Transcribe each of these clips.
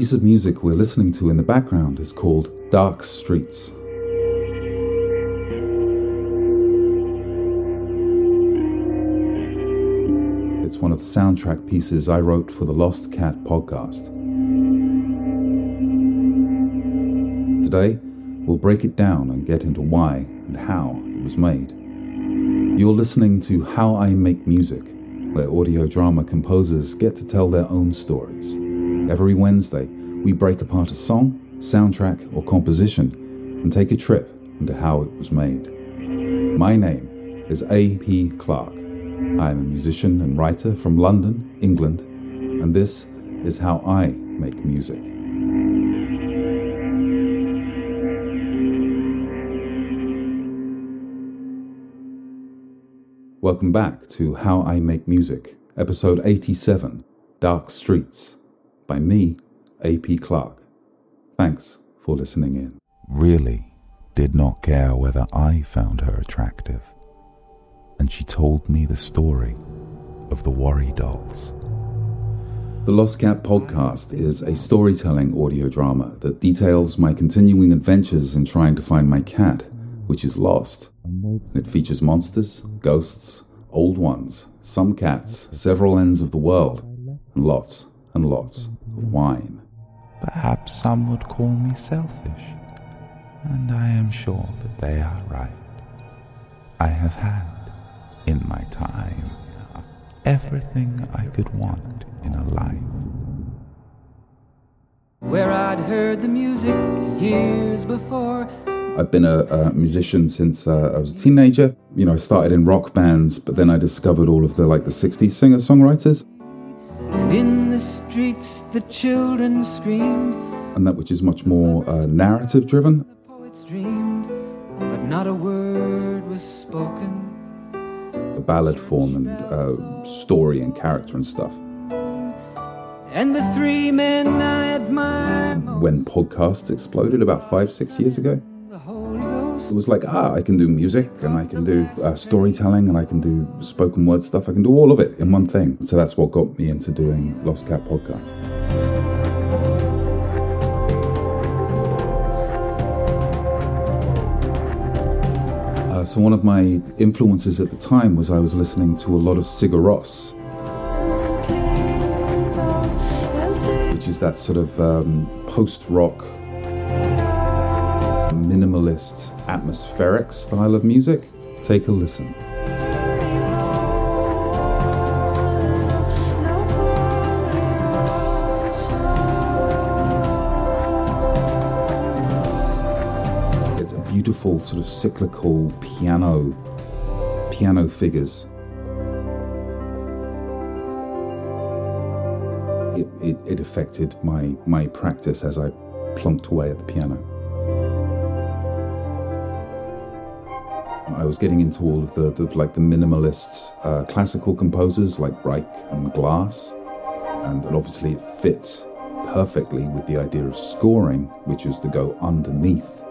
Piece of music we're listening to in the background is called Dark Streets. It's one of the soundtrack pieces I wrote for the Lost Cat podcast. Today, we'll break it down and get into why and how it was made. You're listening to How I Make Music, where audio drama composers get to tell their own stories. Every Wednesday, we break apart a song, soundtrack, or composition and take a trip into how it was made. My name is A.P. Clark. I am a musician and writer from London, England, and this is how I make music. Welcome back to How I Make Music, episode 87 Dark Streets, by me, A.P. Clark. Thanks for listening in. Really did not care whether I found her attractive, and she told me the story of the Worry Dolls. The Lost Cat podcast is a storytelling audio drama that details my continuing adventures in trying to find my cat, which is lost. It features monsters, ghosts, old ones, some cats, several ends of the world, and lots and lots of wine. Perhaps some would call me selfish, and I am sure that they are right. I have had, in my time, everything I could want in a life. Where I'd heard the music years before. I've been a, a musician since uh, I was a teenager. You know, I started in rock bands, but then I discovered all of the like the '60s singer-songwriters, And in the streets the children screamed, and that which is much more uh, narrative-driven. the dreamed, but not a word was spoken. the ballad form and uh, story and character and stuff. And the three men I admire When podcasts exploded about five, six years ago, the Holy Ghost, it was like, ah, I can do music and I can do uh, storytelling and I can do spoken word stuff. I can do all of it in one thing. So that's what got me into doing Lost Cat podcast. Uh, so one of my influences at the time was I was listening to a lot of Sigur Rós, which is that sort of um, post-rock, minimalist, atmospheric style of music. Take a listen. It's a beautiful sort of cyclical piano, piano figures. It, it, it affected my, my practice as I plunked away at the piano. I was getting into all of the, the like the minimalist uh, classical composers like Reich and Glass, and, and obviously it fit perfectly with the idea of scoring, which is to go underneath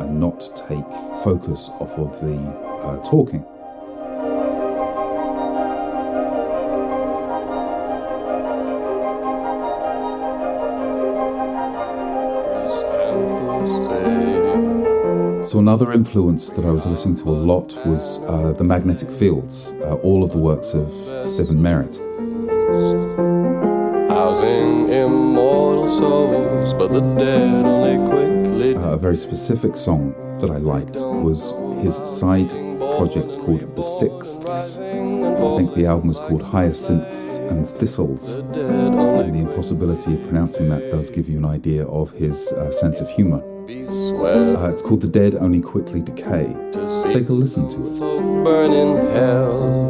and not take focus off of the uh, talking. So another influence that I was listening to a lot was uh, the magnetic fields, uh, all of the works of Stephin Merritt. Housing immortal souls, but the dead only quickly. Uh, a very specific song that I liked was his side project called The Sixths. I think the album was called Hyacinths and Thistles. The And the impossibility of pronouncing that does give you an idea of his uh, sense of humor. Uh, it's called The Dead Only Quickly Decay. Take a listen to it. burn in hell.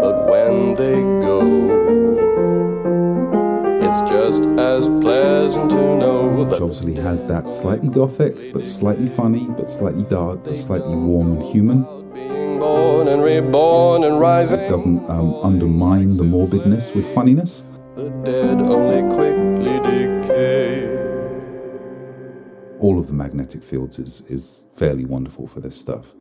But when they go, it's just as pleasant to know Which obviously has that slightly gothic, but slightly funny, but slightly dark, but slightly warm and human. being born and reborn and rising, It doesn't um, undermine the morbidness with funniness. the dead only quickly All of the magnetic fields is, is fairly wonderful for this stuff.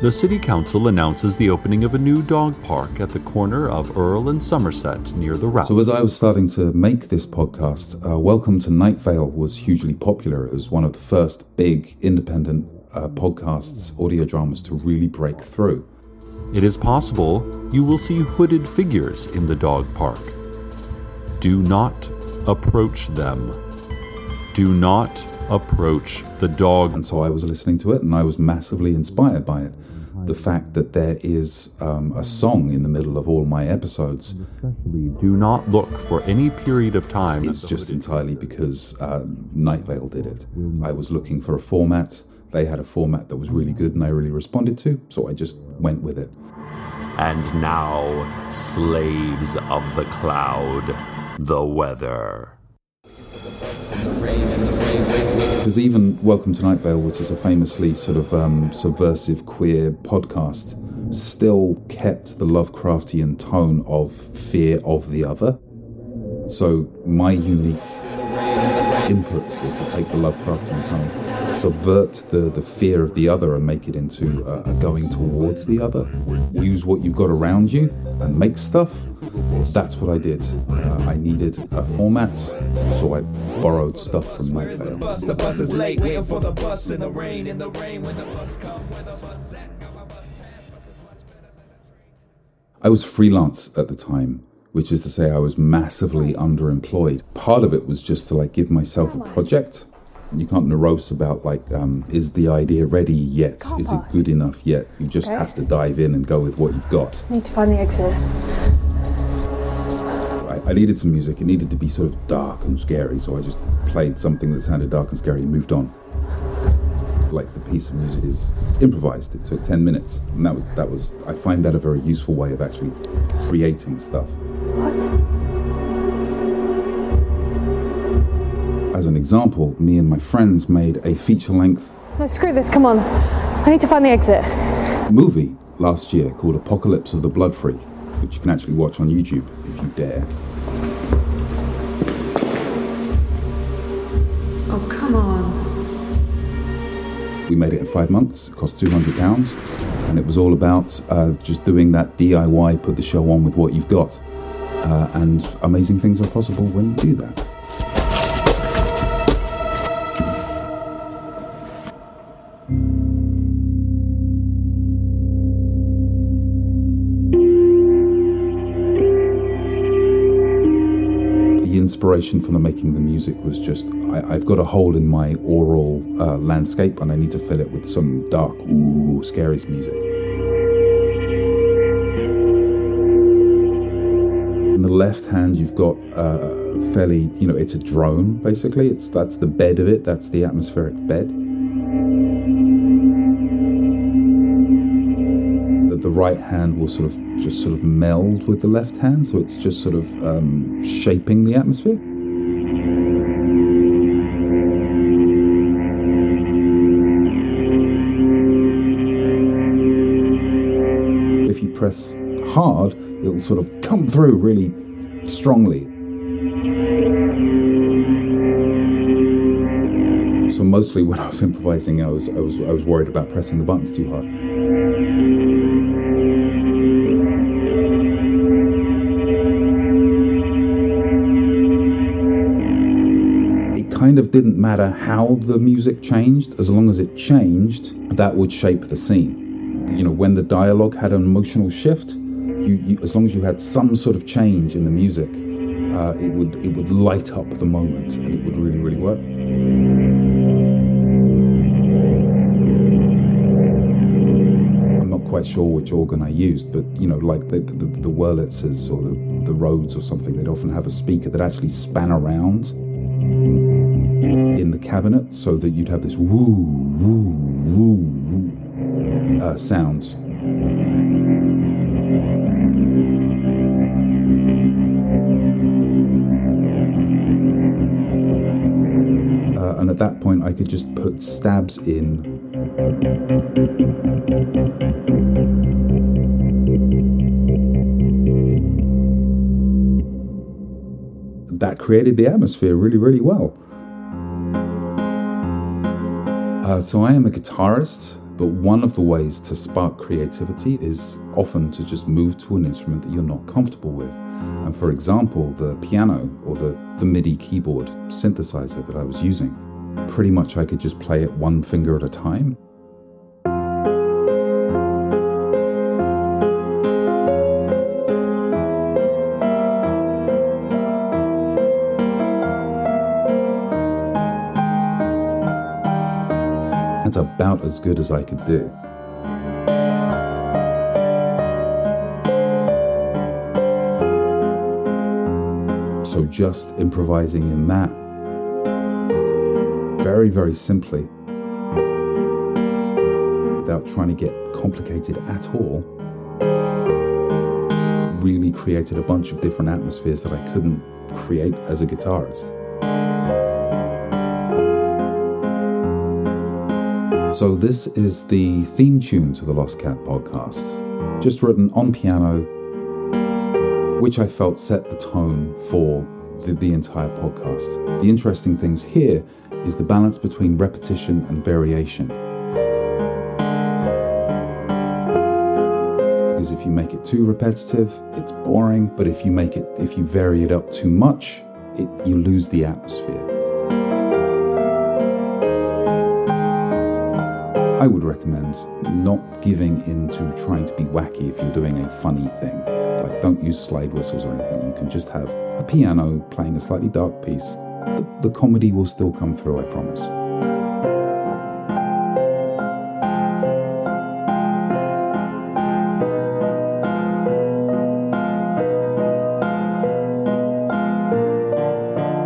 the City Council announces the opening of a new dog park at the corner of Earl and Somerset near the route. So, as I was starting to make this podcast, uh, Welcome to Night Vale was hugely popular. It was one of the first big independent uh, podcasts, audio dramas to really break through. It is possible you will see hooded figures in the dog park. Do not approach them. Do not approach the dog. And so I was listening to it and I was massively inspired by it. The fact that there is um, a song in the middle of all my episodes. Do not look for any period of time. It's just entirely because uh, Night Vale did it. I was looking for a format. They had a format that was really good and I really responded to, so I just went with it. And now, slaves of the cloud, the weather. Because even Welcome to Night Vale, which is a famously sort of um, subversive queer podcast, still kept the Lovecraftian tone of fear of the other. So my unique input was to take the Lovecraftian tone, subvert the, the fear of the other and make it into a, a going towards the other. Use what you've got around you and make stuff. That's what I did. Uh, I needed a format, so I borrowed stuff from Night Vale. The bus is late, waiting for the bus in the rain, in the rain when the bus come, where the bus at, my bus pass, bus is much better than a train. I was freelance at the time, which is to say I was massively underemployed. Part of it was just to like give myself a project. You can't morose about like, um, is the idea ready yet? Is it good enough yet? You just Okay. have to dive in and go with what you've got. Need to find the exit. I, I needed some music. It needed to be sort of dark and scary, so I just played something that sounded dark and scary and moved on. Like the piece of music is improvised. It took ten minutes, and that was that was. I find that a very useful way of actually creating stuff. As an example, me and my friends made a feature-length No, screw this, come on. I need to find the exit. movie last year called Apocalypse of the Blood Freak, which you can actually watch on YouTube if you dare. Oh, come on. We made it in five months. It cost two hundred pounds, and it was all about uh, just doing that DIY, put the show on with what you've got, uh, and amazing things are possible when you do that. Inspiration for the making of the music was just I, I've got a hole in my aural uh, landscape, and I need to fill it with some dark, ooh, scary music. In the left hand, you've got uh, fairly, you know, it's a drone basically. It's that's the bed of it. That's the atmospheric bed. Right hand will sort of just sort of meld with the left hand, so it's just sort of um, shaping the atmosphere. If you press hard, it'll sort of come through really strongly. So mostly when I was improvising, I was I was I was worried about pressing the buttons too hard. Kind of didn't matter how the music changed, as long as it changed, that would shape the scene. You know, when the dialogue had an emotional shift, you, you as long as you had some sort of change in the music, uh, it would it would light up the moment, and it would really really work. I'm not quite sure which organ I used, but you know, like the the, the Wurlitzers or the the Rhodes or something, they'd often have a speaker that actually span around the cabinet, so that you'd have this woo woo woo woo uh, sound. Uh, and at that point, I could just put stabs in that created the atmosphere really, really well. Uh, so I am a guitarist But one of the ways to spark creativity is often to just move to an instrument that you're not comfortable with. And for example, the piano or the, the MIDI keyboard synthesizer that I was using, pretty much I could just play it one finger at a time. That's about as good as I could do. So just improvising in that very, very simply without trying to get complicated at all really created a bunch of different atmospheres that I couldn't create as a guitarist. So, this is the theme tune to the Lost Cat podcast, just written on piano, which I felt set the tone for the, the, entire podcast. The interesting things here is the balance between repetition and variation. Because if you make it too repetitive, it's boring, but if you make it, if you vary it up too much, it, you lose the atmosphere. I would recommend not giving into trying to be wacky if you're doing a funny thing. Like, don't use slide whistles or anything. You can just have a piano playing a slightly dark piece. The, the comedy will still come through, I promise.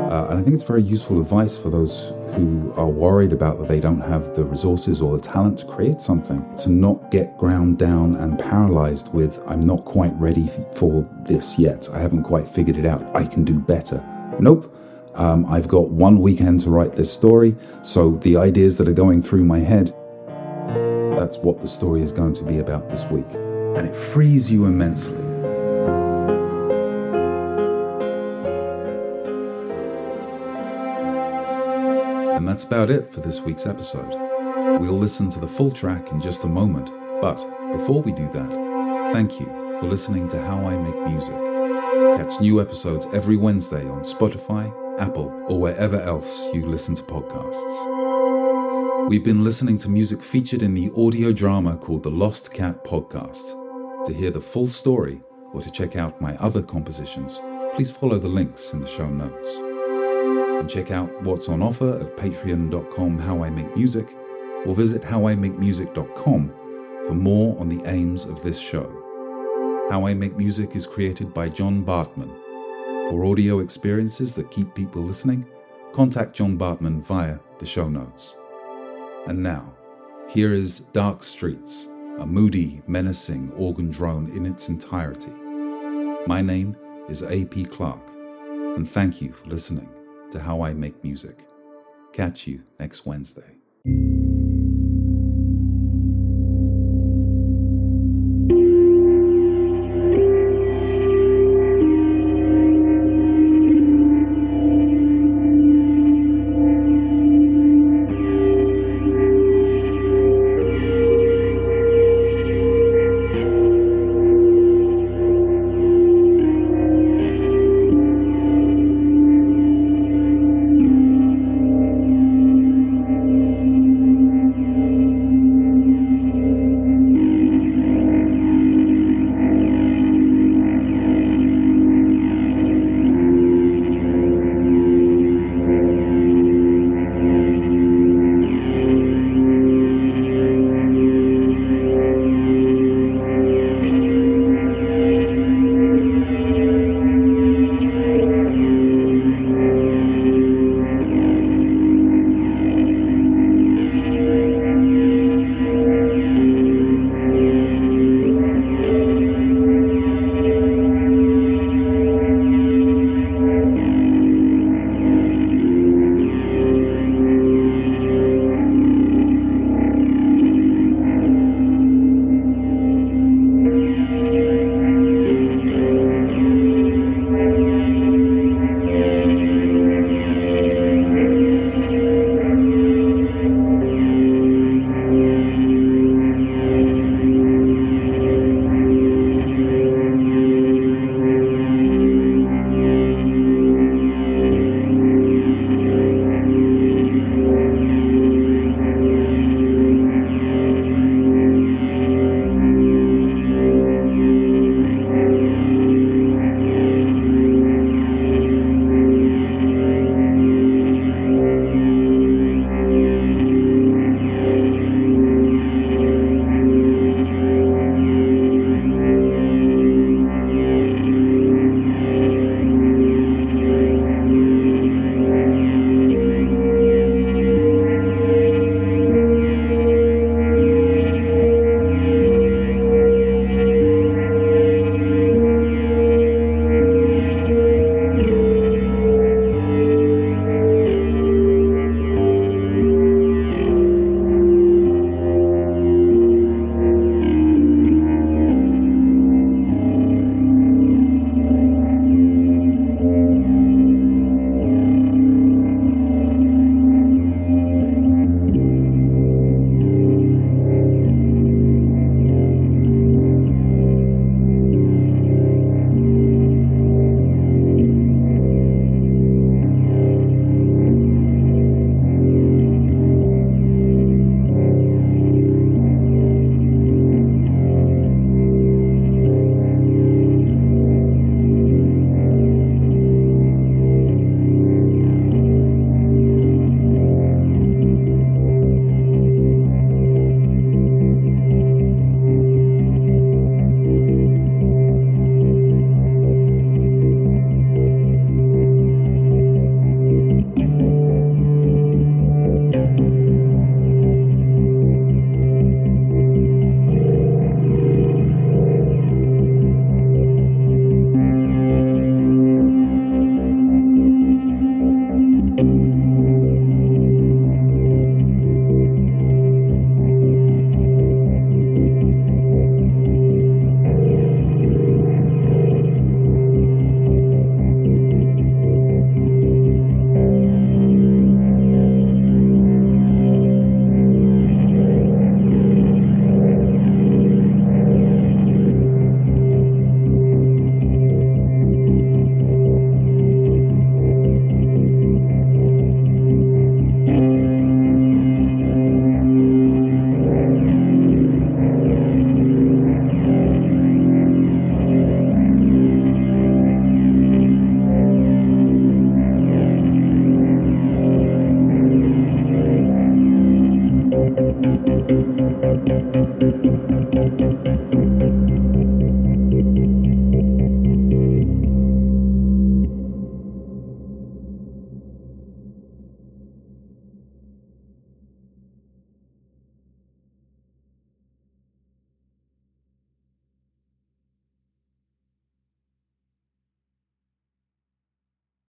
Uh, and I think it's very useful advice for those who are worried about that they don't have the resources or the talent to create something, to not get ground down and paralyzed with, I'm not quite ready for this yet. I haven't quite figured it out. I can do better. Nope. Um, I've got one weekend to write this story, so the ideas that are going through my head, that's what the story is going to be about this week. And it frees you immensely. That's about it for this week's episode. We'll listen to the full track in just a moment, but before we do that, thank you for listening to How I Make Music. Catch new episodes every Wednesday on Spotify, Apple, or wherever else you listen to podcasts. We've been listening to music featured in the audio drama called The Lost Cat Podcast. To hear the full story or to check out my other compositions, please follow the links in the show notes and check out what's on offer at patreon.com how I make music or visit howimakemusic.com for more on the aims of this show. How I Make Music is created by John Bartman. For audio experiences that keep people listening, contact John Bartman via the show notes. And now, here is Dark Streets, a moody, menacing organ drone in its entirety. My name is A.P. Clark, and thank you for listening to How I Make Music. Catch you next Wednesday.